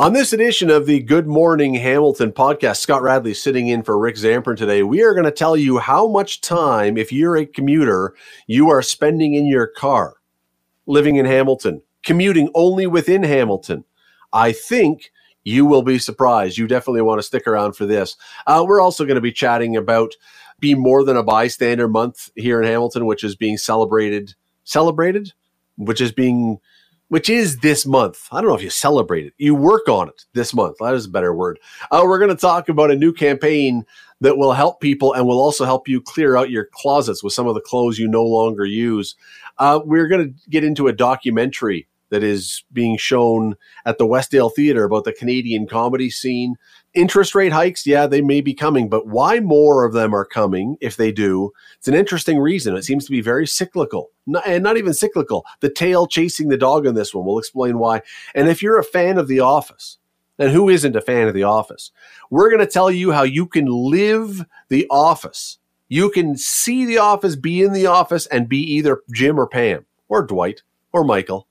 On this edition of the Good Morning Hamilton podcast, Scott Radley sitting in for Rick Zamperin today. We are going to tell you how much time, if you're a commuter, you are spending in your car living in Hamilton, commuting only within Hamilton. I think you will be surprised. You definitely want to stick around for this. Uh, we're also going to be chatting about Be More Than a Bystander month here in Hamilton, which is being celebrated. Celebrated? Which is being which is this month. I don't know if you celebrate it. You work on it this month. That is a better word. Uh, we're going to talk about a new campaign that will help people and will also help you clear out your closets with some of the clothes you no longer use. Uh, we're going to get into a documentary that is being shown at the Westdale Theatre about the Canadian comedy scene. Interest rate hikes, yeah, they may be coming, but why more of them are coming if they do? It's an interesting reason. It seems to be very cyclical, not, and not even cyclical. The tail chasing the dog in this one. We'll explain why. And if you're a fan of The Office, and who isn't a fan of The Office? We're going to tell you how you can live The Office. You can see The Office, be in The Office, and be either Jim or Pam, or Dwight, or Michael,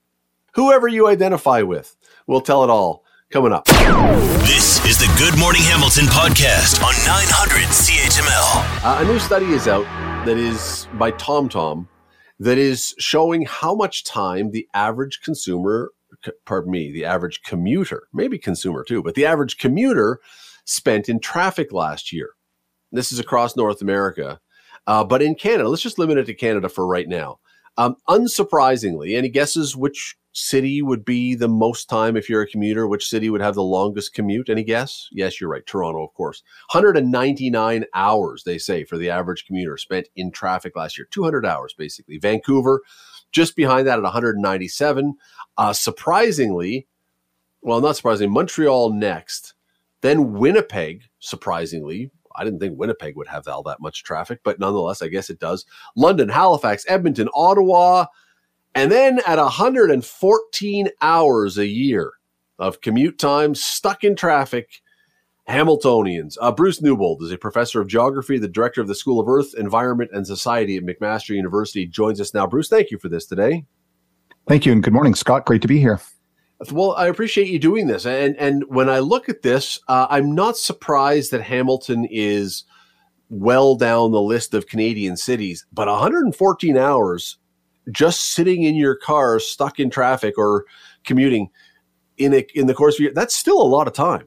whoever you identify with. We'll tell it all coming up. This is the Good Morning Hamilton podcast on 900 CHML. Uh, a new study is out that is by TomTom that is showing how much time the average consumer, pardon me, the average commuter, maybe consumer too, but the average commuter spent in traffic last year. This is across North America. Uh, but in Canada, let's just limit it to Canada for right now. Um, unsurprisingly, any guesses which city would be the most time if you're a commuter? Which city would have the longest commute? Any guess? Yes, you're right. Toronto, of course. 199 hours, they say, for the average commuter spent in traffic last year. 200 hours, basically. Vancouver, just behind that at 197. Uh, surprisingly, well, not surprisingly, Montreal next. Then Winnipeg, surprisingly, I didn't think Winnipeg would have all that much traffic, but nonetheless, I guess it does. London, Halifax, Edmonton, Ottawa, and then at 114 hours a year of commute time stuck in traffic, Hamiltonians. Uh, Bruce Newbold is a professor of geography, the director of the School of Earth, Environment, and Society at McMaster University. Joins us now. Bruce, thank you for this today. Thank you, and good morning, Scott. Great to be here. Well, I appreciate you doing this. And and when I look at this, uh, I'm not surprised that Hamilton is well down the list of Canadian cities, but 114 hours just sitting in your car, stuck in traffic or commuting in a, in the course of your, that's still a lot of time.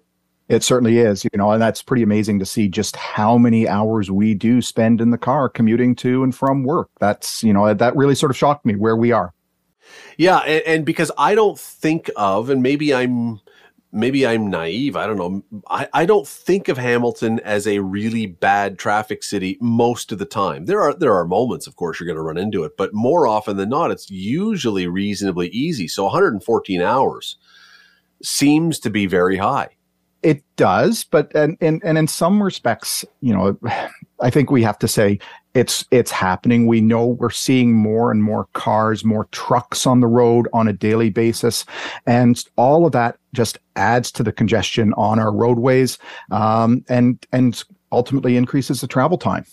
It certainly is, you know, and that's pretty amazing to see just how many hours we do spend in the car commuting to and from work. That's, you know, that really sort of shocked me where we are. Yeah, and, and because I don't think of, and maybe I'm maybe I'm naive. I don't know. I, I don't think of Hamilton as a really bad traffic city most of the time. There are there are moments, of course, you're going to run into it, but more often than not, it's usually reasonably easy. So 114 hours seems to be very high. It does, but and and and in some respects, you know, I think we have to say it's it's happening. We know we're seeing more and more cars, more trucks on the road on a daily basis, and all of that just adds to the congestion on our roadways, um, and and ultimately increases the travel time.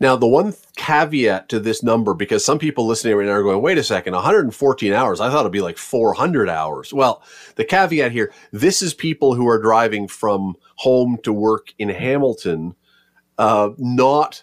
Now, the one caveat to this number, because some people listening right now are going, wait a second, 114 hours. I thought it'd be like 400 hours. Well, the caveat here this is people who are driving from home to work in Hamilton, uh, not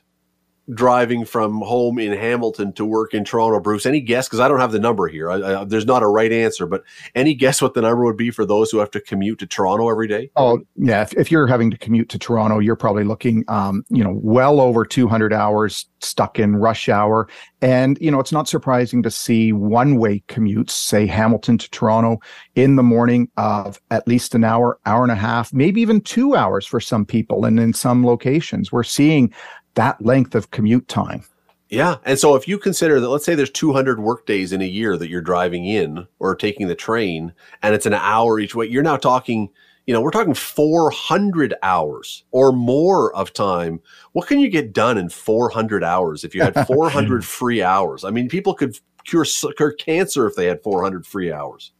driving from home in Hamilton to work in Toronto, Bruce? Any guess? Because I don't have the number here. I, I, there's not a right answer, but any guess what the number would be for those who have to commute to Toronto every day? Oh, yeah. If, if you're having to commute to Toronto, you're probably looking, um, you know, well over 200 hours stuck in rush hour. And, you know, it's not surprising to see one way commutes, say Hamilton to Toronto in the morning of at least an hour, hour and a half, maybe even two hours for some people. And in some locations, we're seeing that length of commute time. Yeah. And so if you consider that, let's say there's 200 work days in a year that you're driving in or taking the train and it's an hour each way, you're now talking, you know, we're talking 400 hours or more of time. What can you get done in 400 hours if you had 400 free hours? I mean, people could cure, cure cancer if they had 400 free hours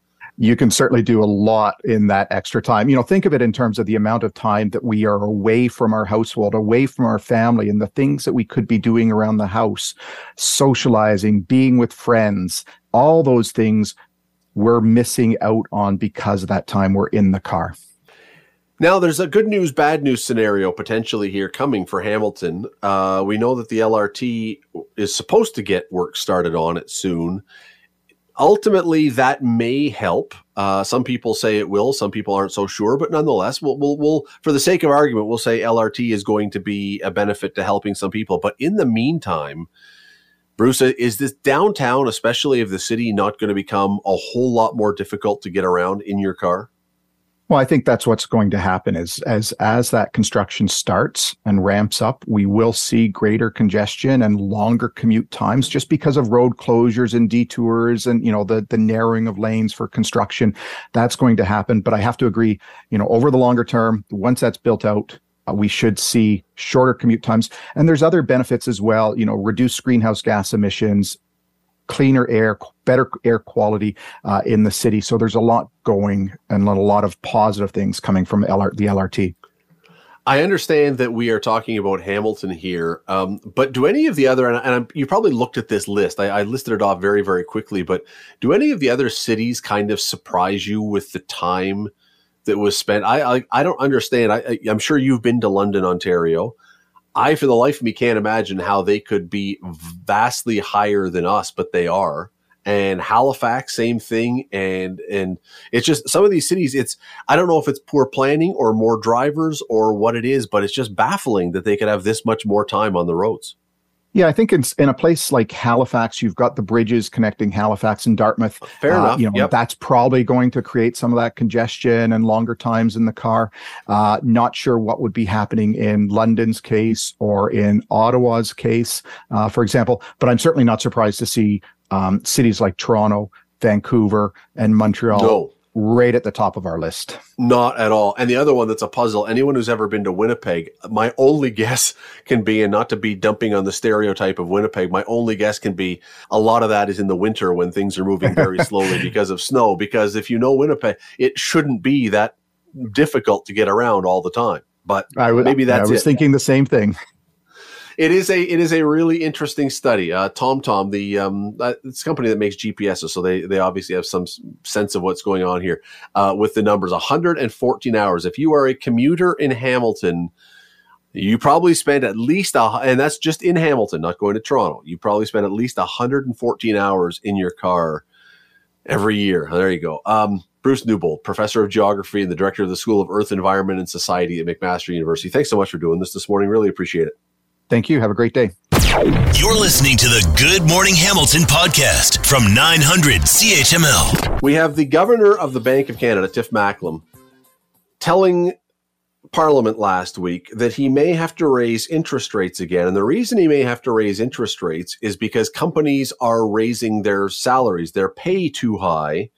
you can certainly do a lot in that extra time. You know, think of it in terms of the amount of time that we are away from our household, away from our family, and the things that we could be doing around the house, socializing, being with friends, all those things we're missing out on because of that time we're in the car. Now, there's a good news, bad news scenario potentially here coming for Hamilton. Uh, we know that the LRT is supposed to get work started on it soon. Ultimately, that may help. Uh, some people say it will. Some people aren't so sure, but nonetheless, we'll, we'll, we'll, for the sake of argument, we'll say LRT is going to be a benefit to helping some people. But in the meantime, Bruce, is this downtown, especially of the city, not going to become a whole lot more difficult to get around in your car? Well, I think that's what's going to happen is as as that construction starts and ramps up, we will see greater congestion and longer commute times just because of road closures and detours and you know the the narrowing of lanes for construction. That's going to happen, but I have to agree, you know, over the longer term, once that's built out, uh, we should see shorter commute times and there's other benefits as well, you know, reduced greenhouse gas emissions, cleaner air, better air quality uh, in the city. So there's a lot going and a lot of positive things coming from LR- the LRT. I understand that we are talking about Hamilton here, um, but do any of the other, and, and you probably looked at this list, I, I, listed it off very, very quickly, but do any of the other cities kind of surprise you with the time that was spent? I, I, I don't understand. I, I'm sure you've been to London, Ontario. I, for the life of me, can't imagine how they could be vastly higher than us, but they are. And Halifax, same thing. And and it's just some of these cities. It's I don't know if it's poor planning or more drivers or what it is, but it's just baffling that they could have this much more time on the roads. Yeah, I think in, in a place like Halifax, you've got the bridges connecting Halifax and Dartmouth. Fair uh, enough. You know, yep. that's probably going to create some of that congestion and longer times in the car. Uh, not sure what would be happening in London's case or in Ottawa's case, uh, for example. But I'm certainly not surprised to see um, cities like Toronto, Vancouver, and Montreal no right at the top of our list. Not at all. And the other one that's a puzzle, anyone who's ever been to Winnipeg, my only guess can be, and not to be dumping on the stereotype of Winnipeg, my only guess can be a lot of that is in the winter when things are moving very slowly because of snow. Because if you know Winnipeg, it shouldn't be that difficult to get around all the time. But I w- maybe that's I was it. thinking the same thing it is a it is a really interesting study. Uh, TomTom, the um, uh, it's a company that makes GPSs, so they they obviously have some sense of what's going on here uh, with the numbers. 114 hours. If you are a commuter in Hamilton, you probably spend at least a, and that's just in Hamilton, not going to Toronto. You probably spend at least 114 hours in your car every year. There you go. Um, Bruce Newbold, professor of geography and the director of the School of Earth, Environment, and Society at McMaster University. Thanks so much for doing this this morning. Really appreciate it. Thank you. Have a great day. You're listening to the Good Morning Hamilton podcast from 900 CHML. We have the governor of the Bank of Canada, Tiff Macklem, telling Parliament last week that he may have to raise interest rates again. And the reason he may have to raise interest rates is because companies are raising their salaries, their pay too high.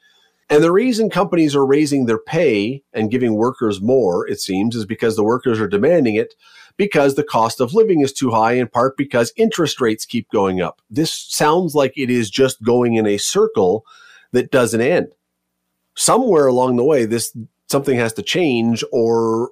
And the reason companies are raising their pay and giving workers more, it seems, is because the workers are demanding it because the cost of living is too high, in part because interest rates keep going up. This sounds like it is just going in a circle that doesn't end. Somewhere along the way, this something has to change or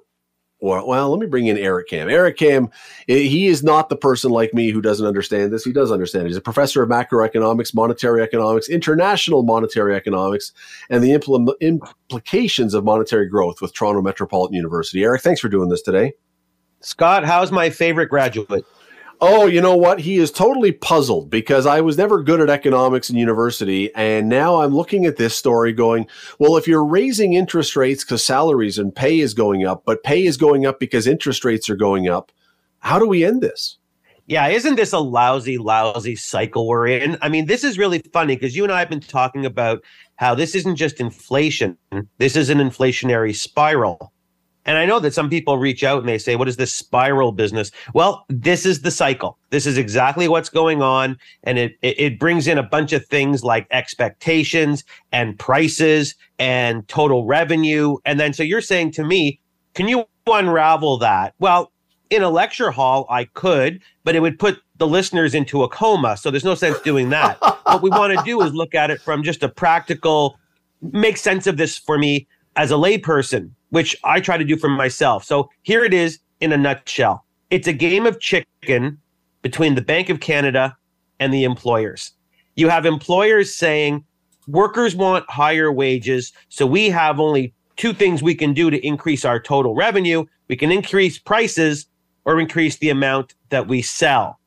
well, let me bring in Eric Kam. Eric Kam, eh, he is not the person like me who doesn't understand this. He does understand. it. He's a professor of macroeconomics, monetary economics, international monetary economics, and the impl- implications of monetary growth with Toronto Metropolitan University. Eric, thanks for doing this today. Scott, how's my favorite graduate? Oh, you know what? He is totally puzzled because I was never good at economics in university. And now I'm looking at this story going, well, if you're raising interest rates because salaries and pay is going up, but pay is going up because interest rates are going up, how do we end this? Yeah, isn't this a lousy, lousy cycle we're in? I mean, this is really funny because you and I have been talking about how this isn't just inflation, this is an inflationary spiral. And I know that some people reach out and they say, What is this spiral business? Well, this is the cycle. This is exactly what's going on. And it, it, it, brings in a bunch of things like expectations and prices and total revenue. And then, so you're saying to me, Can you unravel that? Well, in a lecture hall, I could, but it would put the listeners into a coma. So there's no sense doing that. what we want to do is look at it from just a practical, make sense of this for me as a layperson which I try to do for myself. So here it is in a nutshell. It's a game of chicken between the Bank of Canada and the employers. You have employers saying, workers want higher wages. So we have only two things we can do to increase our total revenue. We can increase prices or increase the amount that we sell.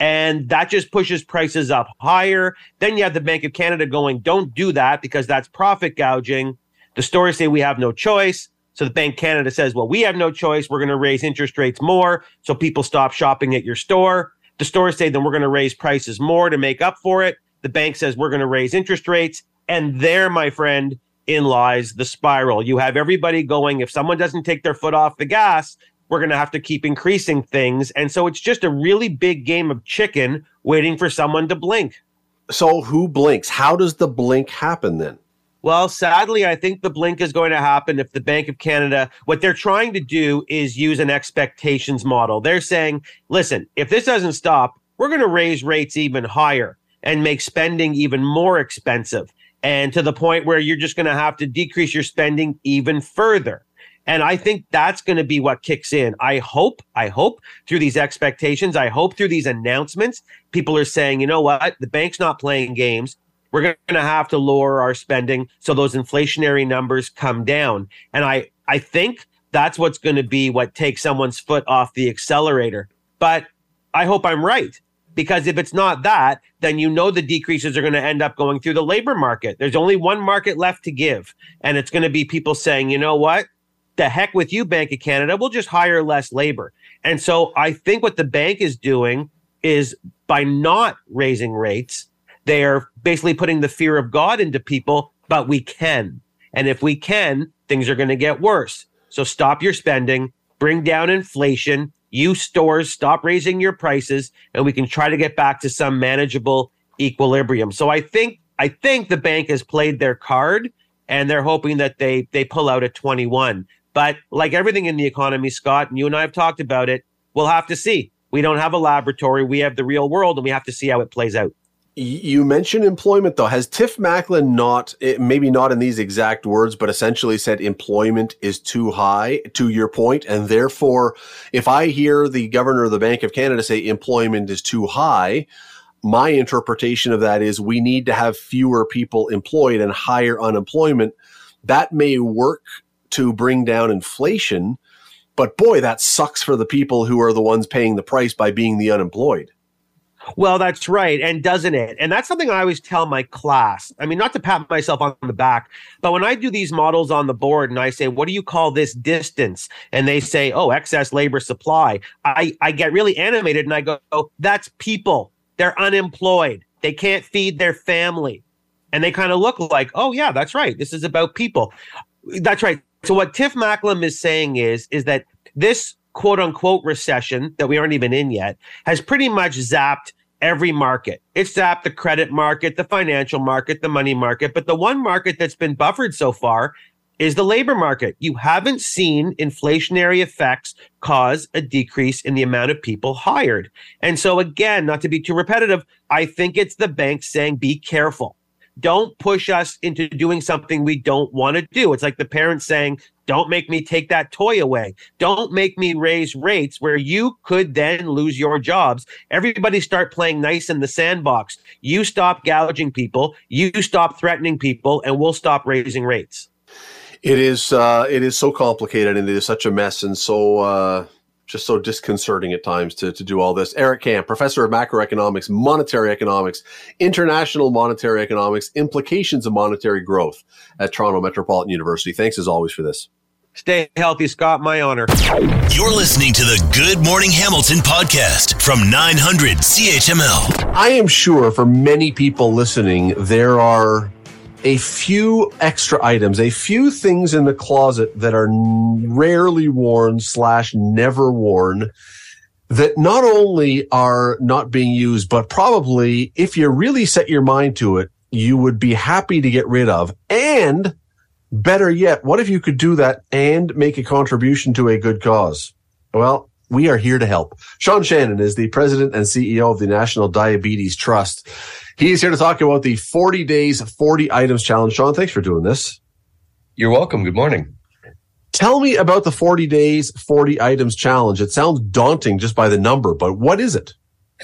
And that just pushes prices up higher. Then you have the Bank of Canada going, don't do that because that's profit gouging. The stores say we have no choice. So the Bank Canada says, well, we have no choice. We're going to raise interest rates more. So people stop shopping at your store. The stores say, then we're going to raise prices more to make up for it. The bank says, we're going to raise interest rates. And there, my friend, in lies the spiral. You have everybody going, if someone doesn't take their foot off the gas, we're going to have to keep increasing things. And so it's just a really big game of chicken waiting for someone to blink. So who blinks? How does the blink happen then? Well, sadly, I think the blink is going to happen if the Bank of Canada, what they're trying to do is use an expectations model. They're saying, listen, if this doesn't stop, we're going to raise rates even higher and make spending even more expensive. And to the point where you're just going to have to decrease your spending even further. And I think that's going to be what kicks in. I hope, I hope through these expectations, I hope through these announcements, people are saying, you know what? The bank's not playing games we're going to have to lower our spending so those inflationary numbers come down. And I, I think that's what's going to be what takes someone's foot off the accelerator. But I hope I'm right because if it's not that, then you know the decreases are going to end up going through the labor market. There's only one market left to give, and it's going to be people saying, you know what? The heck with you, Bank of Canada. We'll just hire less labor. And so I think what the bank is doing is by not raising rates, they are basically putting the fear of God into people, but we can. And if we can, things are going to get worse. So stop your spending, bring down inflation, you stores stop raising your prices, and we can try to get back to some manageable equilibrium. So I think I think the bank has played their card and they're hoping that they they pull out at 21. But like everything in the economy, Scott, and you and I have talked about it, we'll have to see. We don't have a laboratory, we have the real world, and we have to see how it plays out. You mentioned employment, though. Has Tiff Macklem not, eh, maybe not in these exact words, but essentially said employment is too high, to your point, And therefore, if I hear the governor of the Bank of Canada say employment is too high, my interpretation of that is we need to have fewer people employed and higher unemployment. That may work to bring down inflation, but boy, that sucks for the people who are the ones paying the price by being the unemployed. Well, that's right. And doesn't it? And that's something I always tell my class. I mean, not to pat myself on the back, but when I do these models on the board and I say, what do you call this distance? And they say, oh, excess labor supply. I, I get really animated and I go, oh, that's people. They're unemployed. They can't feed their family. And they kind of look like, oh, yeah, that's right. This is about people. That's right. So what Tiff Macklem is saying is, is that this quote unquote recession that we aren't even in yet has pretty much zapped every market. It's zapped the credit market, the financial market, the money market. But the one market that's been buffered so far is the labor market. You haven't seen inflationary effects cause a decrease in the amount of people hired. And so, again, not to be too repetitive, I think it's the bank saying, be careful. Don't push us into doing something we don't want to do. It's like the parents saying, don't make me take that toy away. Don't make me raise rates where you could then lose your jobs. Everybody start playing nice in the sandbox. You stop gouging people, you stop threatening people, and we'll stop raising rates. It is uh, it is so complicated and it is such a mess and so uh, just so disconcerting at times to, to do all this. Eric Kam, professor of macroeconomics, monetary economics, international monetary economics, implications of monetary growth at Toronto Metropolitan University. Thanks as always for this. Stay healthy, Scott. My honor. You're listening to the Good Morning Hamilton podcast from 900 CHML. I am sure for many people listening, there are a few extra items, a few things in the closet that are rarely worn slash never worn that not only are not being used, but probably if you really set your mind to it, you would be happy to get rid of. And better yet, what if you could do that and make a contribution to a good cause? Well, we are here to help. Sean Shannon is the president and CEO of the National Diabetes Trust. He's here to talk about the 40 days, 40 items challenge. Sean, thanks for doing this. You're welcome. Good morning. Tell me about the 40 days, 40 items challenge. It sounds daunting just by the number, but what is it?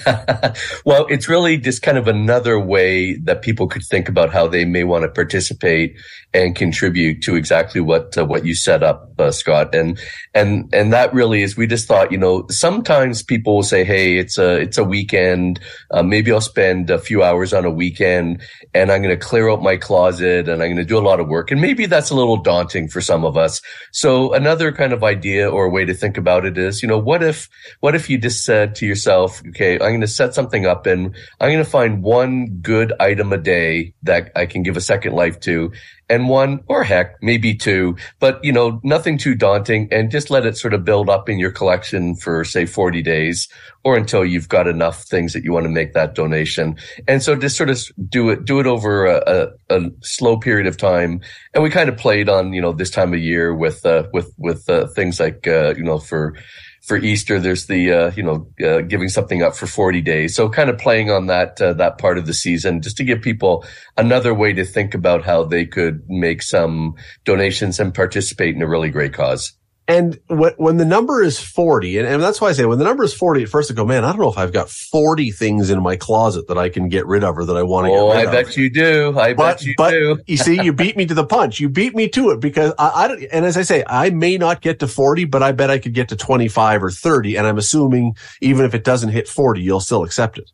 well, it's really just kind of another way that people could think about how they may want to participate and contribute to exactly what uh, what you set up, uh, Scott. And and and that really is. We just thought, you know, sometimes people will say, "Hey, it's a it's a weekend. Uh, maybe I'll spend a few hours on a weekend, and I'm going to clear out my closet, and I'm going to do a lot of work." And maybe that's a little daunting for some of us. So another kind of idea or way to think about it is, you know, what if what if you just said to yourself, "Okay, I'm going to set something up, and I'm going to find one good item a day that I can give a second life to." and one or heck, maybe two, but you know, nothing too daunting and just let it sort of build up in your collection for say 40 days or until you've got enough things that you want to make that donation. And so just sort of do it, do it over a, a, a slow period of time. And we kind of played on, you know, this time of year with, uh, with, with, uh, things like, uh, you know, for, for Easter, there's the uh, you know uh, giving something up for 40 days. So kind of playing on that uh, that part of the season, just to give people another way to think about how they could make some donations and participate in a really great cause. And when, when the number is 40, and, and that's why I say when the number is 40, at first I go, man, I don't know if I've got 40 things in my closet that I can get rid of or that I want to oh, get rid I of. I bet you do. I but, bet you but do. you see, you beat me to the punch. You beat me to it because I, I don't, and as I say, I may not get to 40, but I bet I could get to 25 or 30. And I'm assuming even if it doesn't hit 40, you'll still accept it.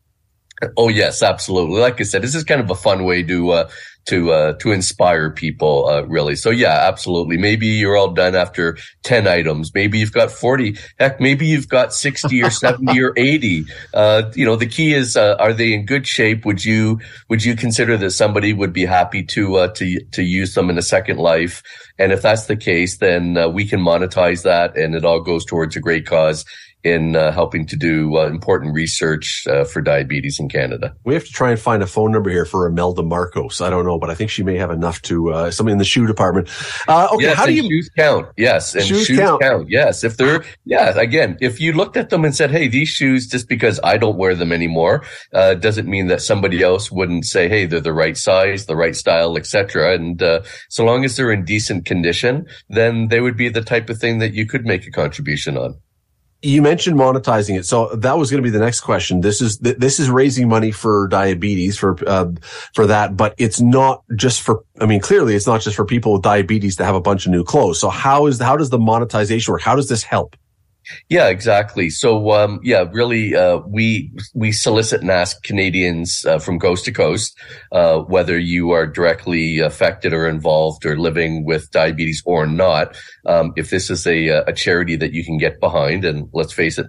Oh yes, absolutely. Like I said, this is kind of a fun way to uh, to uh, to inspire people, uh, really. So yeah, absolutely. Maybe you're all done after ten items. Maybe you've got forty. Heck, maybe you've got sixty or seventy or eighty. Uh, you know, the key is, uh, are they in good shape? Would you would you consider that somebody would be happy to uh, to to use them in a second life? And if that's the case, then uh, we can monetize that, and it all goes towards a great cause in uh, helping to do uh, important research uh, for diabetes in Canada. We have to try and find a phone number here for Imelda Marcos. I don't know, but I think she may have enough to uh, somebody in the shoe department. Uh, okay, yes, how do you shoes count? Yes, and shoes, shoes count. count. Yes, if they're yeah, again, if you looked at them and said, "Hey, these shoes," just because I don't wear them anymore, uh, doesn't mean that somebody else wouldn't say, "Hey, they're the right size, the right style, etc." And uh so long as they're in decent condition, then they would be the type of thing that you could make a contribution on you mentioned monetizing it, so that was going to be the next question. This is this is raising money for diabetes for uh, for that, but it's not just for. I mean, clearly, it's not just for people with diabetes to have a bunch of new clothes. So how is how does the monetization work? How does this help? Yeah, exactly. So, um, yeah, really, uh, we we solicit and ask Canadians uh, from coast to coast uh, whether you are directly affected or involved or living with diabetes or not. Um, if this is a a charity that you can get behind, and let's face it,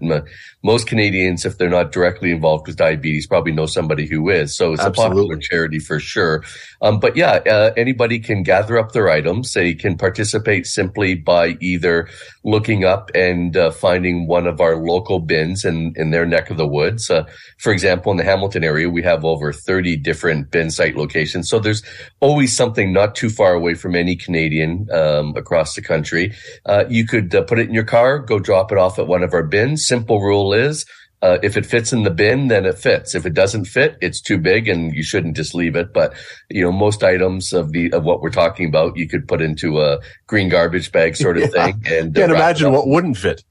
most Canadians, if they're not directly involved with diabetes, probably know somebody who is. So it's Absolutely. a popular charity for sure. Um, but yeah, uh, anybody can gather up their items. They can participate simply by either looking up and uh, finding one of our local bins in, in their neck of the woods. Uh, for example, in the Hamilton area, we have over 30 different bin site locations. So there's always something not too far away from any Canadian um, across the country. Uh, you could uh, put it in your car, go drop it off at one of our bins. Simple rule is uh, if it fits in the bin, then it fits. If it doesn't fit, it's too big, and you shouldn't just leave it. But you know, most items of the of what we're talking about, you could put into a green garbage bag sort of yeah. thing. And can't uh, imagine what wouldn't fit.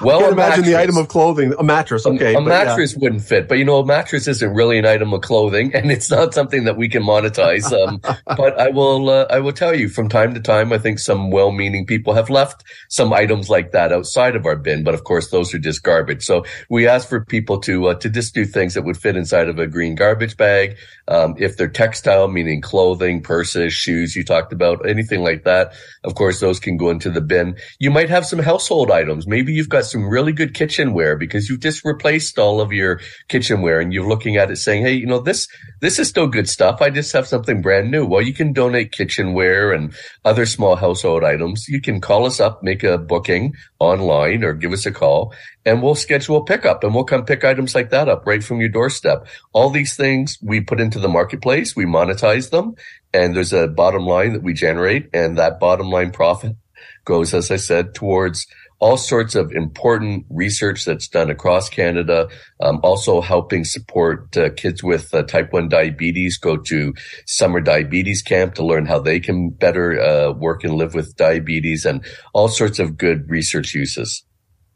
Well, can't imagine mattress. the item of clothing, a mattress. Okay, a, a mattress yeah. wouldn't fit, but you know, a mattress isn't really an item of clothing, and it's not something that we can monetize. Um, but I will, uh, I will tell you, from time to time, I think some well-meaning people have left some items like that outside of our bin, but of course, those are just garbage. So we ask for people to uh, to just do things that would fit inside of a green garbage bag. Um, if they're textile, meaning clothing, purses, shoes, you talked about anything like that, of course, those can go into the bin. You might have some household items. Maybe you've got some really good kitchenware because you've just replaced all of your kitchenware and you're looking at it saying, Hey, you know, this, this is still good stuff. I just have something brand new. Well, you can donate kitchenware and other small household items. You can call us up, make a booking online or give us a call and we'll schedule a pickup and we'll come pick items like that up right from your doorstep. All these things we put into the marketplace, we monetize them and there's a bottom line that we generate and that bottom line profit goes, as I said, towards all sorts of important research that's done across Canada. Um, also helping support uh, kids with uh, type 1 diabetes go to summer diabetes camp to learn how they can better uh, work and live with diabetes and all sorts of good research uses.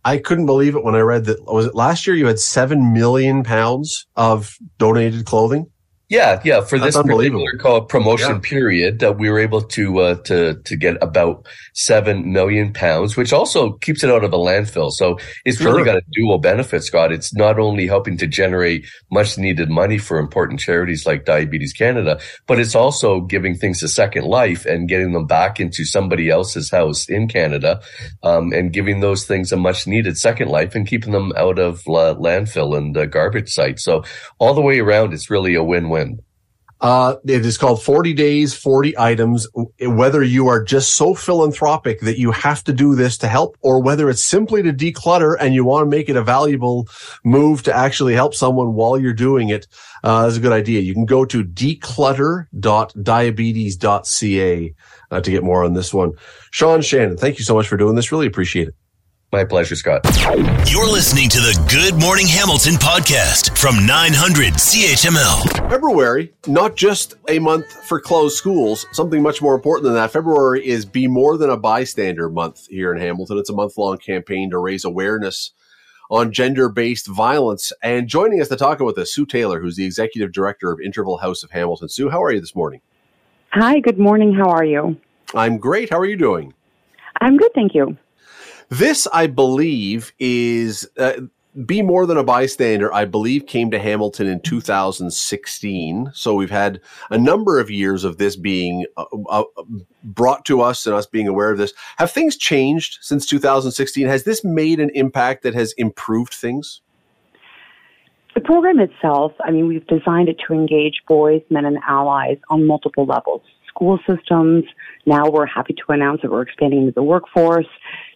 I couldn't believe it when I read that. Was it last year you had 7 million pounds of donated clothing? Yeah, yeah. For this particular call promotion yeah. period, that uh, we were able to uh, to to get about seven million pounds, which also keeps it out of a landfill. So it's sure. really got a dual benefit, Scott. It's not only helping to generate much needed money for important charities like Diabetes Canada, but it's also giving things a second life and getting them back into somebody else's house in Canada, um, and giving those things a much needed second life and keeping them out of uh, landfill and uh, garbage sites. So all the way around, it's really a Uh, it is called 40 days, 40 items. Whether you are just so philanthropic that you have to do this to help or whether it's simply to declutter and you want to make it a valuable move to actually help someone while you're doing it, uh, is a good idea. You can go to declutter.diabetes.ca uh, to get more on this one. Sean Shannon, thank you so much for doing this. Really appreciate it. My pleasure, Scott. You're listening to the Good Morning Hamilton podcast from 900 CHML. February, not just a month for closed schools, something much more important than that. February is Be More Than a Bystander month here in Hamilton. It's a month long campaign to raise awareness on gender based violence. And joining us to talk about this, Sue Taylor, who's the executive director of Interval House of Hamilton. Sue, how are you this morning? Hi, good morning. How are you? I'm great. How are you doing? I'm good, thank you. This, I believe, is uh, be more than a bystander. I believe came to Hamilton in 2016. So we've had a number of years of this being uh, uh, brought to us and us being aware of this. Have things changed since 2016? Has this made an impact that has improved things? The program itself, I mean, we've designed it to engage boys, men, and allies on multiple levels school systems. Now we're happy to announce that we're expanding into the workforce.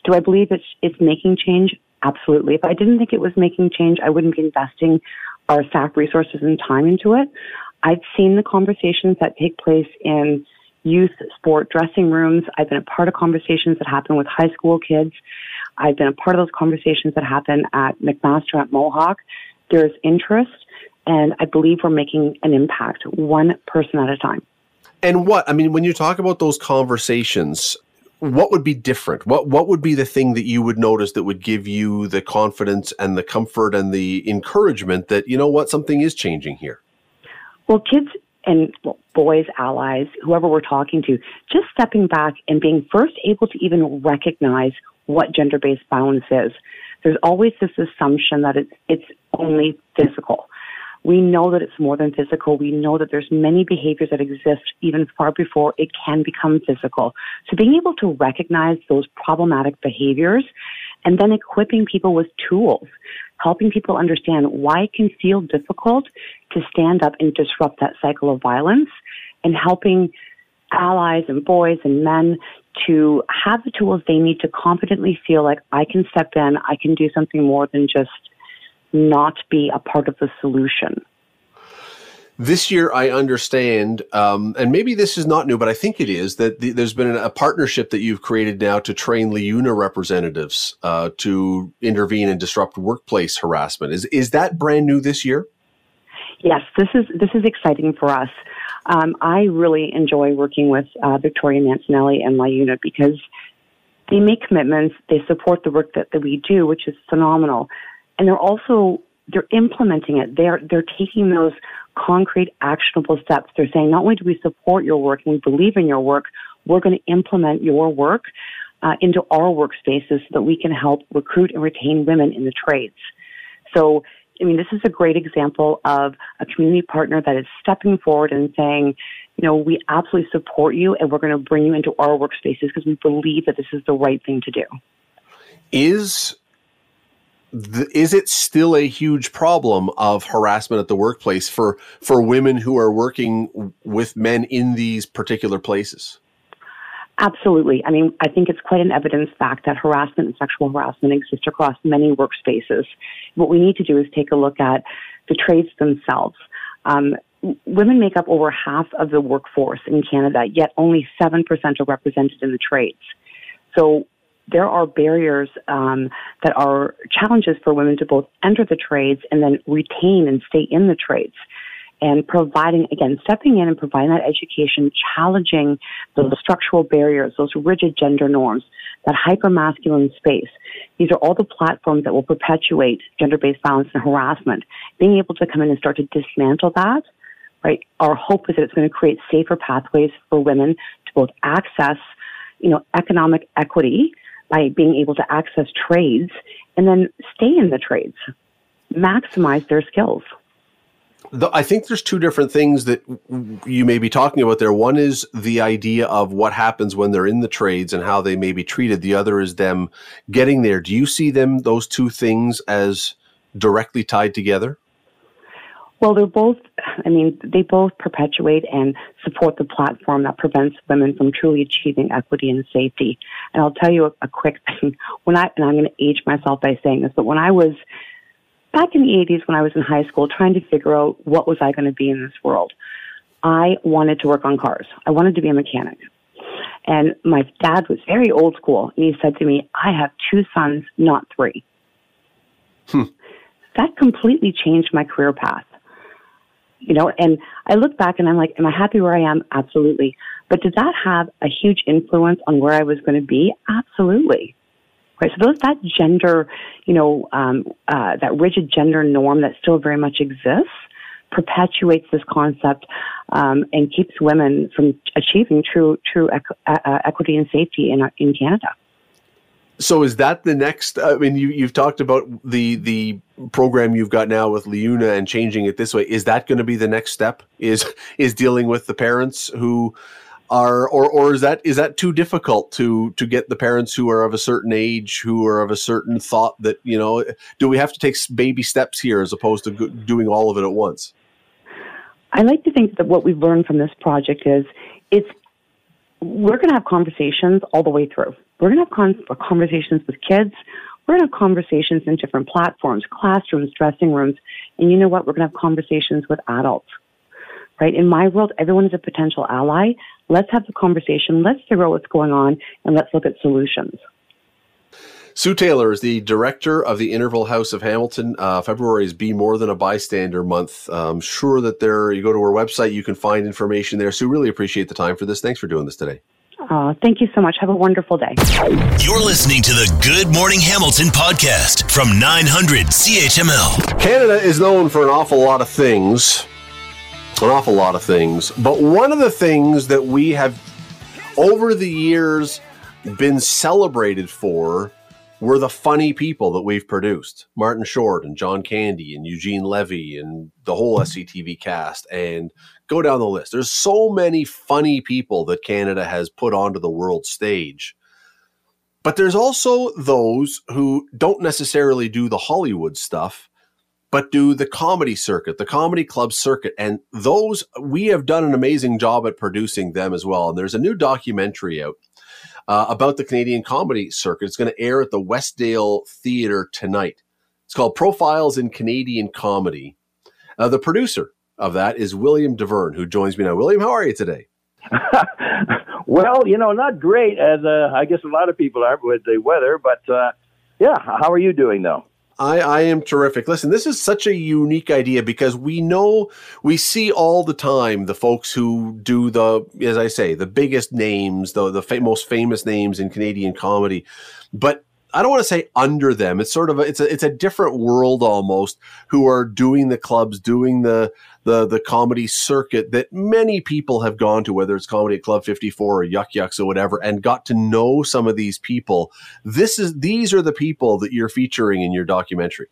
Do I believe it's, it's making change? Absolutely. If I didn't think it was making change, I wouldn't be investing our staff resources and time into it. I've seen the conversations that take place in youth sport dressing rooms. I've been a part of conversations that happen with high school kids. I've been a part of those conversations that happen at McMaster at Mohawk. There's interest, and I believe we're making an impact one person at a time. And what I mean when you talk about those conversations, what would be different? What what would be the thing that you would notice that would give you the confidence and the comfort and the encouragement that you know what something is changing here? Well, kids and well, boys, allies, whoever we're talking to, just stepping back and being first able to even recognize what gender-based violence is. There's always this assumption that it's it's only physical. We know that it's more than physical. We know that there's many behaviors that exist even far before it can become physical. So being able to recognize those problematic behaviors and then equipping people with tools, helping people understand why it can feel difficult to stand up and disrupt that cycle of violence and helping allies and boys and men to have the tools they need to confidently feel like I can step in, I can do something more than just not be a part of the solution. This year, I understand, um, and maybe this is not new, but I think it is that the, there's been a partnership that you've created now to train LiUNA representatives uh, to intervene and disrupt workplace harassment. Is is that brand new this year? Yes, this is this is exciting for us. Um, I really enjoy working with uh, Victoria Mancinelli and LiUNA because they make commitments, they support the work that, that we do, which is phenomenal and they're also they're implementing it. They're they're taking those concrete, actionable steps. They're saying not only do we support your work and we believe in your work, we're going to implement your work uh, into our workspaces so that we can help recruit and retain women in the trades. So, I mean, this is a great example of a community partner that is stepping forward and saying, you know, we absolutely support you and we're going to bring you into our workspaces because we believe that this is the right thing to do. Is is it still a huge problem of harassment at the workplace for for women who are working with men in these particular places? Absolutely. I mean, I think it's quite an evidence fact that harassment and sexual harassment exist across many workspaces. What we need to do is take a look at the trades themselves. Um, women make up over half of the workforce in Canada, yet only 7% are represented in the trades. So there are barriers um, that are challenges for women to both enter the trades and then retain and stay in the trades. And providing, again, stepping in and providing that education, challenging those structural barriers, those rigid gender norms, that hyper masculine space, These are all the platforms that will perpetuate gender based violence and harassment. Being able to come in and start to dismantle that, right? Our hope is that it's going to create safer pathways for women to both access, you know, economic equity by being able to access trades and then stay in the trades, maximize their skills. I think there's two different things that you may be talking about there. One is the idea of what happens when they're in the trades and how they may be treated. The other is them getting there. Do you see them, those two things, as directly tied together? Well, they're both, I mean, they both perpetuate and support the platform that prevents women from truly achieving equity and safety. And I'll tell you a, a quick thing. When I, and I'm going to age myself by saying this, but when I was back in the 80s when I was in high school trying to figure out what was I going to be in this world. I wanted to work on cars. I wanted to be a mechanic. And my dad was very old school and he said to me, I have two sons, not three. Hmm. That completely changed my career path. You know, and I look back and I'm like, am I happy where I am? Absolutely. But did that have a huge influence on where I was going to be? Absolutely. Right. So those that gender, you know, um, uh, that rigid gender norm that still very much exists perpetuates this concept um, and keeps women from achieving true true equ- uh, uh equity and safety in in Canada. So is that the next? I mean, you you've talked about the the program you've got now with Liuna and changing it this way. Is that going to be the next step? Is is dealing with the parents who are or or is that is that too difficult to to get the parents who are of a certain age who are of a certain thought that you know do we have to take baby steps here as opposed to doing all of it at once i like to think that what we've learned from this project is it's we're going to have conversations all the way through we're going to have con- conversations with kids we're going to have conversations in different platforms classrooms dressing rooms and you know what we're going to have conversations with adults right? In my world, everyone is a potential ally. Let's have the conversation. Let's figure out what's going on and let's look at solutions. Sue Taylor is the director of the Interval House of Hamilton. Uh, February is Be More Than a Bystander month. I'm sure that there, you go to her website, you can find information there. Sue, really appreciate the time for this. Thanks for doing this today. Uh, thank you so much. Have a wonderful day. You're listening to the Good Morning Hamilton podcast from 900 CHML. Canada is known for an awful lot of things an awful lot of things. But one of the things that we have over the years been celebrated for were the funny people that we've produced Martin Short and John Candy and Eugene Levy and the whole SCTV cast. And go down the list. There's so many funny people that Canada has put onto the world stage. But there's also those who don't necessarily do the Hollywood stuff but do the comedy circuit, the comedy club circuit. And those, we have done an amazing job at producing them as well. And there's a new documentary out uh, about the Canadian comedy circuit. It's going to air at the Westdale Theatre tonight. It's called Profiles in Canadian Comedy. Uh, the producer of that is William DeVerne, who joins me now. William, how are you today? well, you know, not great, as uh, I guess a lot of people are with the weather, but uh, yeah, how are you doing though? I, I am terrific. Listen, this is such a unique idea because we know we see all the time the folks who do the, as I say, the biggest names, the the fa- most famous names in Canadian comedy, but I don't want to say under them. It's sort of a, it's a it's a different world almost who are doing the clubs, doing the the the comedy circuit that many people have gone to, whether it's comedy at Club 54 or Yuk Yuk's or whatever, and got to know some of these people. This is these are the people that you're featuring in your documentary.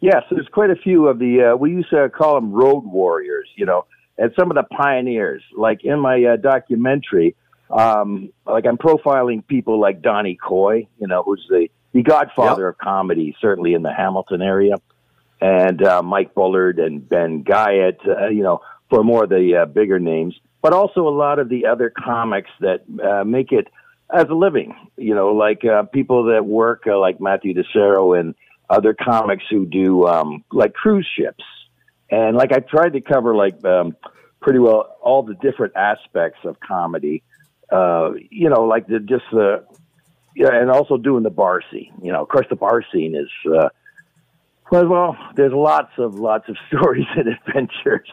Yes, there's quite a few of the uh, we used to call them road warriors, you know, and some of the pioneers. Like in my uh, documentary, um, like I'm profiling people like Donnie Coy, you know, who's the the godfather yep. of comedy, certainly in the Hamilton area, and uh, Mike Bullard and Ben Guyett, uh, you know, for more of the uh, bigger names, but also a lot of the other comics that uh, make it as a living, you know, like uh, people that work uh, like Matthew DeSero and other comics who do um, like cruise ships, and like I tried to cover like um, pretty well all the different aspects of comedy uh, you know, like the just the yeah, and also doing the bar scene. You know, of course, the bar scene is uh, well, well, there's lots of lots of stories and adventures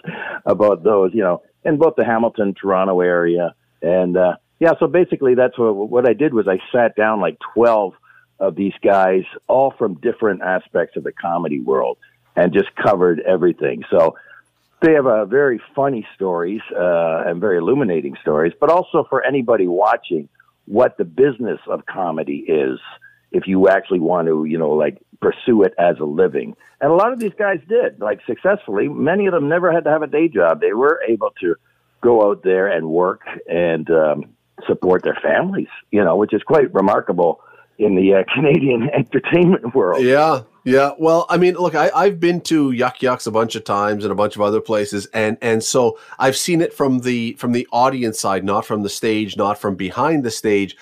about those. You know, in both the Hamilton, Toronto area, and uh, yeah. So basically, that's what what I did was I sat down like twelve of these guys, all from different aspects of the comedy world, and just covered everything. So they have a very funny stories uh, and very illuminating stories, but also for anybody watching what the business of comedy is if you actually want to, you know, like pursue it as a living. And a lot of these guys did, like successfully. Many of them never had to have a day job. They were able to go out there and work and um, support their families, you know, which is quite remarkable in the uh, Canadian entertainment world. Yeah, yeah. Well, I mean, look, I, I've been to Yuk Yuk's a bunch of times and a bunch of other places, and and so I've seen it from the from the audience side, not from the stage, not from behind the stage.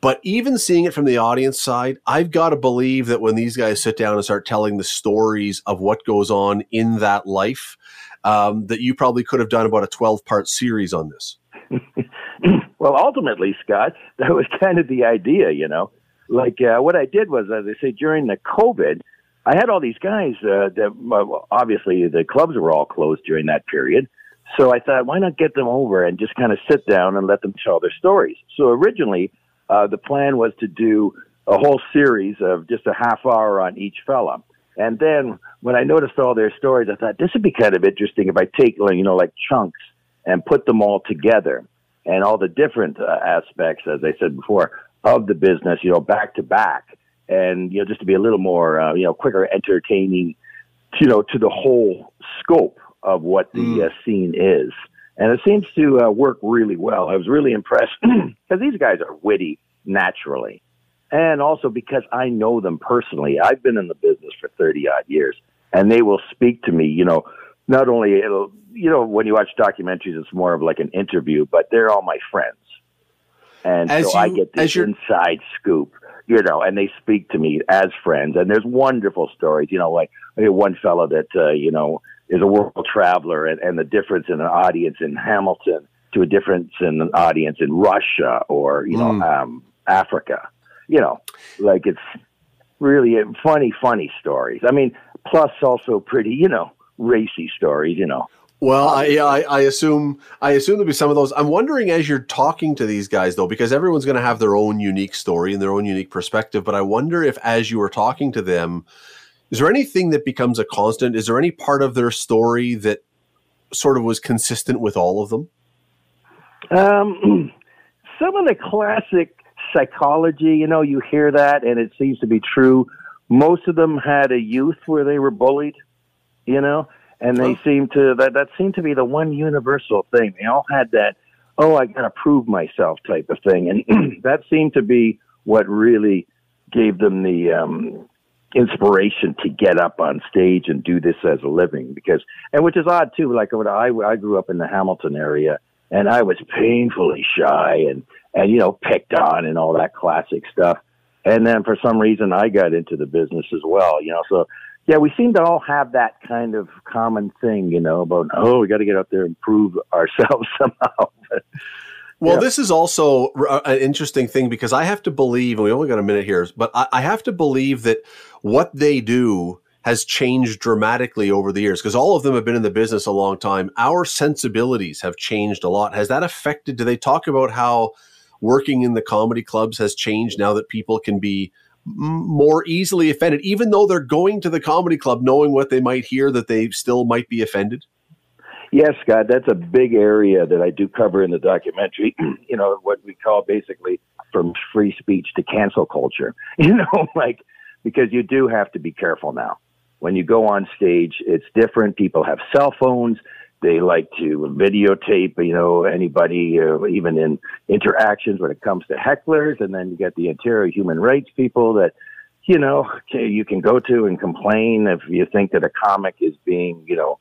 But even seeing it from the audience side, I've got to believe that when these guys sit down and start telling the stories of what goes on in that life, um, that you probably could have done about a 12 part series on this. well, ultimately, Scott, that was kind of the idea, you know. Like uh, what I did was, as I say, during the COVID, I had all these guys uh, that obviously the clubs were all closed during that period. So I thought, why not get them over and just kind of sit down and let them tell their stories? So originally, uh, the plan was to do a whole series of just a half hour on each fella. And then when I noticed all their stories, I thought this would be kind of interesting if I take, you know, like chunks and put them all together and all the different uh, aspects, as I said before, of the business, you know, back to back. And, you know, just to be a little more, uh, you know, quicker, entertaining, you know, to the whole scope of what the mm. uh, scene is and it seems to uh, work really well. I was really impressed because these guys are witty naturally, and also because I know them personally. I've been in the business for thirty odd years, and they will speak to me. You know, not only it'll you know when you watch documentaries, it's more of like an interview, but they're all my friends, and as so you, I get this inside scoop. You know, and they speak to me as friends, and there's wonderful stories. You know, like one fellow that uh, you know is a world traveler and, and the difference in an audience in Hamilton to a difference in an audience in Russia or, you know, mm. um, Africa. You know, like it's really funny, funny stories. I mean, plus also pretty, you know, racy stories, you know. Well, I, yeah, I, I, assume I assume there'll be some of those. I'm wondering as you're talking to these guys though, because everyone's going to have their own unique story and their own unique perspective. But I wonder if as you are talking to them, is there anything that becomes a constant? Is there any part of their story that sort of was consistent with all of them? Um, some of the classic psychology, you know, you hear that and it seems to be true. Most of them had a youth where they were bullied, you know, and they oh. seem to that that seemed to be the one universal thing. They all had that, oh, I got to prove myself type of thing, and that seemed to be what really gave them the um, inspiration to get up on stage and do this as a living because and which is odd too like when I I grew up in the Hamilton area and I was painfully shy and and you know picked on and all that classic stuff and then for some reason I got into the business as well you know so yeah we seem to all have that kind of common thing you know about oh we got to get out there and prove ourselves somehow well, yeah. this is also uh, an interesting thing because I have to believe, and we only got a minute here, but I have to believe that what they do has changed dramatically over the years because all of them have been in the business a long time. Our sensibilities have changed a lot. Has that affected? Do they talk about how working in the comedy clubs has changed now that people can be more easily offended, even though they're going to the comedy club knowing what they might hear, that they still might be offended? Yes, Scott, that's a big area that I do cover in the documentary. you know, what we call basically from free speech to cancel culture. You know, like, because you do have to be careful now. When you go on stage, it's different. People have cell phones. They like to videotape, you know, anybody, uh, even in interactions when it comes to hecklers. And then you get the Ontario human rights people that, you know, you can go to and complain if you think that a comic is being, you know,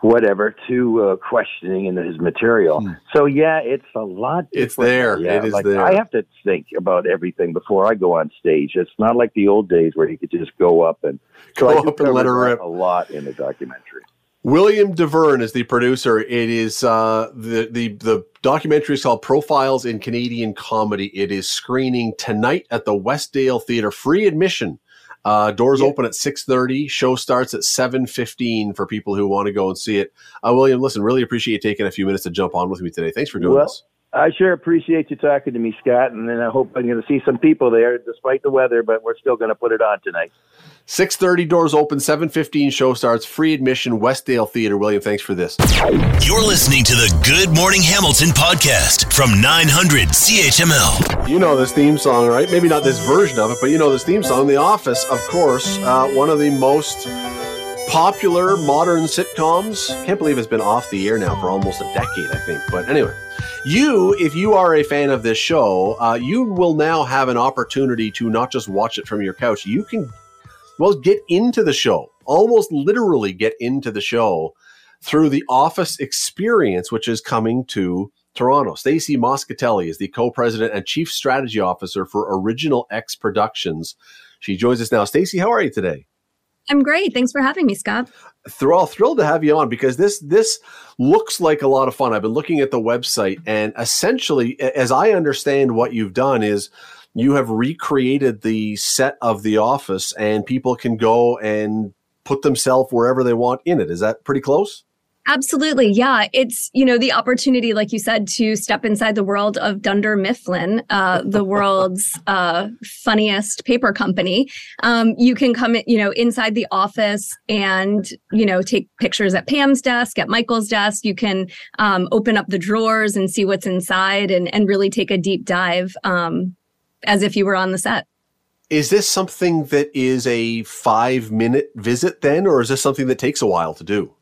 whatever to uh, questioning in his material. Hmm. So yeah, it's a lot. It's there. Yeah, it is like, there. I have to think about everything before I go on stage. It's not like the old days where you could just go up and go up and let her rip. A lot in the documentary. William DeVerne is the producer. It is uh, the the the documentary is called Profiles in Canadian Comedy. It is screening tonight at the Westdale Theatre, free admission. Uh, doors yeah. open at 6.30. Show starts at 7.15 for people who want to go and see it. Uh, William, listen, really appreciate you taking a few minutes to jump on with me today. Thanks for doing well, this. I sure appreciate you talking to me, Scott, and then I hope I'm going to see some people there, despite the weather. But we're still going to put it on tonight. 6.30 doors open 7.15 show starts free admission westdale theater william thanks for this you're listening to the good morning hamilton podcast from 900 chml you know this theme song right maybe not this version of it but you know this theme song the office of course uh, one of the most popular modern sitcoms can't believe it's been off the air now for almost a decade i think but anyway you, if you are a fan of this show, uh, you will now have an opportunity to not just watch it from your couch. You can well, get into the show, almost literally get into the show through the office experience, which is coming to Toronto. Stacy Moscatelli is the co-president and chief strategy officer for Original X Productions. She joins us now. Stacy, how are you today? I'm great. Thanks for having me, Scott. Thrilled, thrilled to have you on because this this looks like a lot of fun. I've been looking at the website, and essentially, as I understand what you've done, is you have recreated the set of The Office, and people can go and put themselves wherever they want in it. Is that pretty close? Absolutely. Yeah. It's, you know, the opportunity, like you said, to step inside the world of Dunder Mifflin, uh, the world's uh, funniest paper company. Um, you can come, you know, inside the office and, you know, take pictures at Pam's desk, at Michael's desk. You can um, open up the drawers and see what's inside and, and really take a deep dive um, as if you were on the set. Is this something that is a five minute visit then, or is this something that takes a while to do?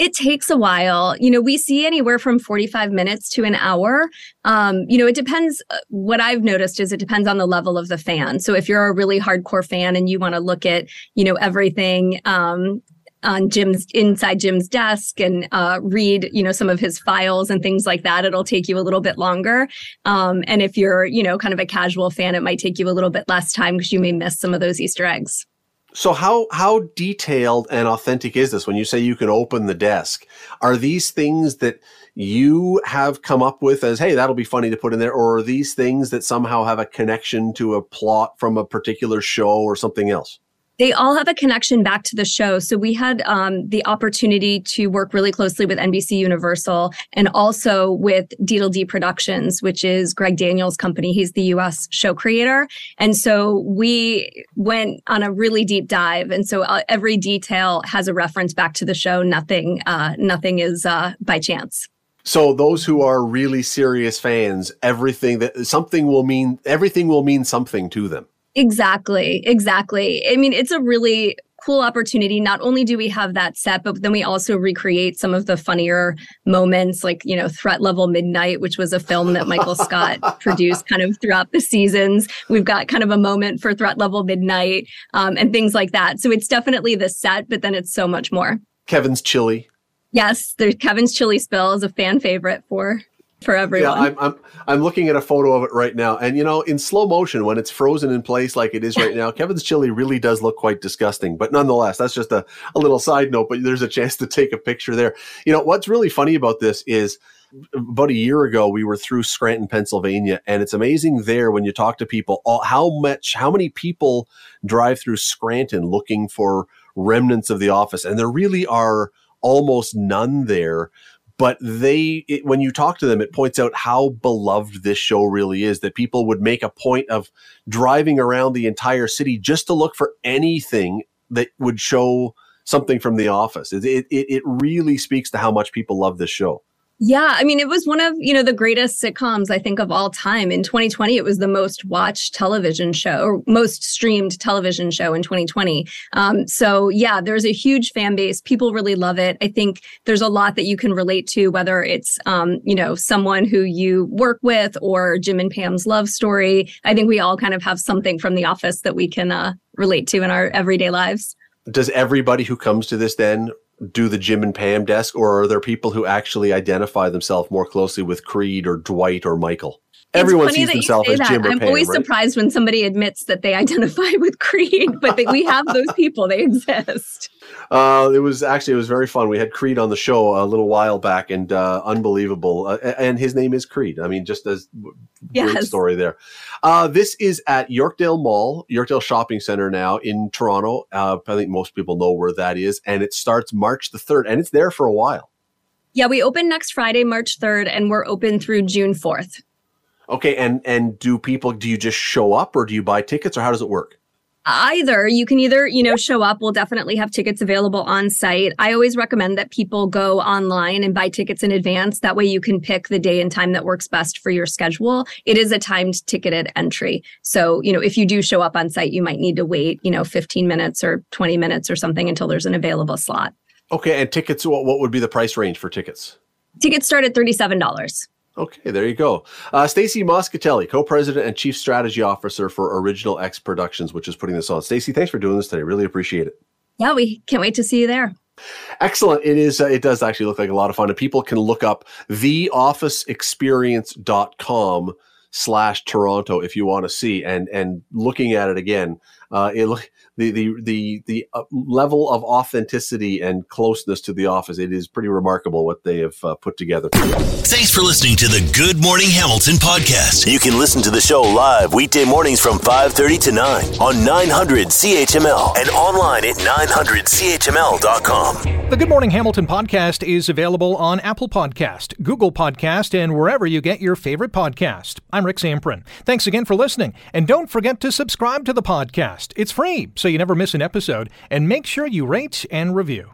It takes a while. You know, we see anywhere from 45 minutes to an hour. Um, you know, it depends. Uh, what I've noticed is it depends on the level of the fan. So if you're a really hardcore fan and you want to look at, you know, everything, um, on Jim's inside Jim's desk and uh, read, you know, some of his files and things like that. It'll take you a little bit longer. Um, and if you're, you know, kind of a casual fan, it might take you a little bit less time because you may miss some of those Easter eggs. So how how detailed and authentic is this when you say you can open the desk? Are these things that you have come up with as hey that'll be funny to put in there or are these things that somehow have a connection to a plot from a particular show or something else? They all have a connection back to the show. So we had um, the opportunity to work really closely with NBC Universal and also with Deedle-Dee Productions, which is Greg Daniels' company. He's the U.S. show creator, and so we went on a really deep dive. And so uh, every detail has a reference back to the show. Nothing, uh, nothing is uh, by chance. So those who are really serious fans, everything that something will mean, everything will mean something to them. Exactly. Exactly. I mean, it's a really cool opportunity. Not only do we have that set, but then we also recreate some of the funnier moments, like, you know, Threat Level Midnight, which was a film that Michael Scott produced kind of throughout the seasons. We've got kind of a moment for Threat Level Midnight um, and things like that. So it's definitely the set, but then it's so much more. Kevin's chili. Yes, there's Kevin's chili spill is a fan favorite for for everyone. Yeah, I'm, I'm I'm looking at a photo of it right now, and you know, in slow motion when it's frozen in place like it is right now, Kevin's chili really does look quite disgusting. But nonetheless, that's just a, a little side note. But there's a chance to take a picture there. You know, what's really funny about this is about a year ago we were through Scranton, Pennsylvania, and it's amazing there when you talk to people all, how much how many people drive through Scranton looking for remnants of the office, and there really are almost none there but they it, when you talk to them it points out how beloved this show really is that people would make a point of driving around the entire city just to look for anything that would show something from the office. It, it, it really speaks to how much people love this show yeah, I mean, it was one of, you know, the greatest sitcoms I think of all time. In 2020, it was the most watched television show or most streamed television show in 2020. Um, so yeah, there's a huge fan base. People really love it. I think there's a lot that you can relate to, whether it's, um, you know, someone who you work with or Jim and Pam's love story. I think we all kind of have something from the office that we can uh, relate to in our everyday lives. Does everybody who comes to this then do the Jim and Pam desk, or are there people who actually identify themselves more closely with Creed or Dwight or Michael? Everyone sees themselves as Jim I'm Pam, always right? surprised when somebody admits that they identify with Creed, but they, we have those people; they exist. Uh, it was actually it was very fun. We had Creed on the show a little while back, and uh, unbelievable. Uh, and his name is Creed. I mean, just as yes. great story there. Uh, this is at Yorkdale Mall, Yorkdale Shopping Center now in Toronto. Uh, I think most people know where that is, and it starts March the third, and it's there for a while. Yeah, we open next Friday, March 3rd, and we're open through June 4th. Okay, and and do people do you just show up or do you buy tickets or how does it work? either. You can either you know show up. We'll definitely have tickets available on site. I always recommend that people go online and buy tickets in advance. That way you can pick the day and time that works best for your schedule. It is a timed ticketed entry. So you know if you do show up on site you might need to wait you know 15 minutes or 20 minutes or something until there's an available slot. Okay and tickets what, what would be the price range for tickets? Tickets start at $37 Okay, there you go. Uh, Stacy Moscatelli, co-president and chief strategy officer for Original X Productions, which is putting this on. Stacy, thanks for doing this today. Really appreciate it. Yeah, we can't wait to see you there. Excellent. It is. Uh, it does actually look like a lot of fun, and people can look up theofficeexperience.com slash Toronto if you want to see. And and looking at it again, uh, it the the the the uh, level of authenticity and closeness to the office. It is pretty remarkable what they have uh, put together. Thanks for listening to the Good Morning Hamilton podcast. You can listen to the show live weekday mornings from 5:30 to 9 on 900 CHML and online at 900CHML.com. The Good Morning Hamilton podcast is available on Apple Podcast, Google Podcast, and wherever you get your favorite podcast. I'm Rick Zamperin. Thanks again for listening, and don't forget to subscribe to the podcast. It's free, you never miss an episode, and make sure you rate and review.